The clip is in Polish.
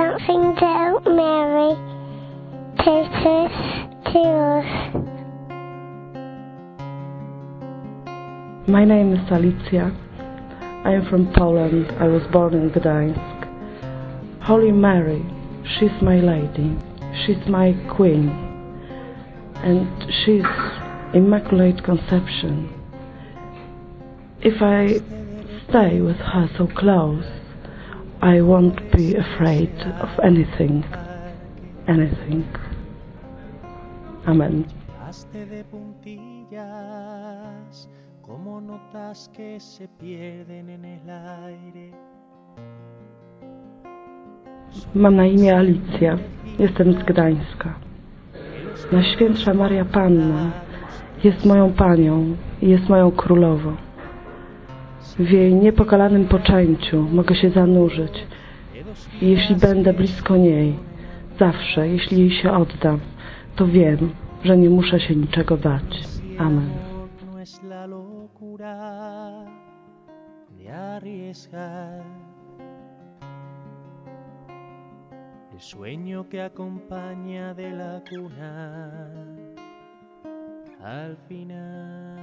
something to Mary, Jesus to us. My name is Alicja. I am from Poland. I was born in Gdańsk. Holy Mary, she's my lady. She's my queen. And she's Immaculate Conception. If I stay with her so close, I won't be afraid of anything. Anything. Amen. Hazte de puntillas como notas que se pierden en el aire. Mam na imię Alicja. Jestem z Gdańska. Najświętsza Maria Panna jest moją panią i jest moją królową. W jej niepokalanym poczęciu mogę się zanurzyć. Jeśli będę blisko niej, zawsze, jeśli jej się oddam, to wiem, że nie muszę się niczego bać. Amen. El sueño que acompaña de la cuna al final.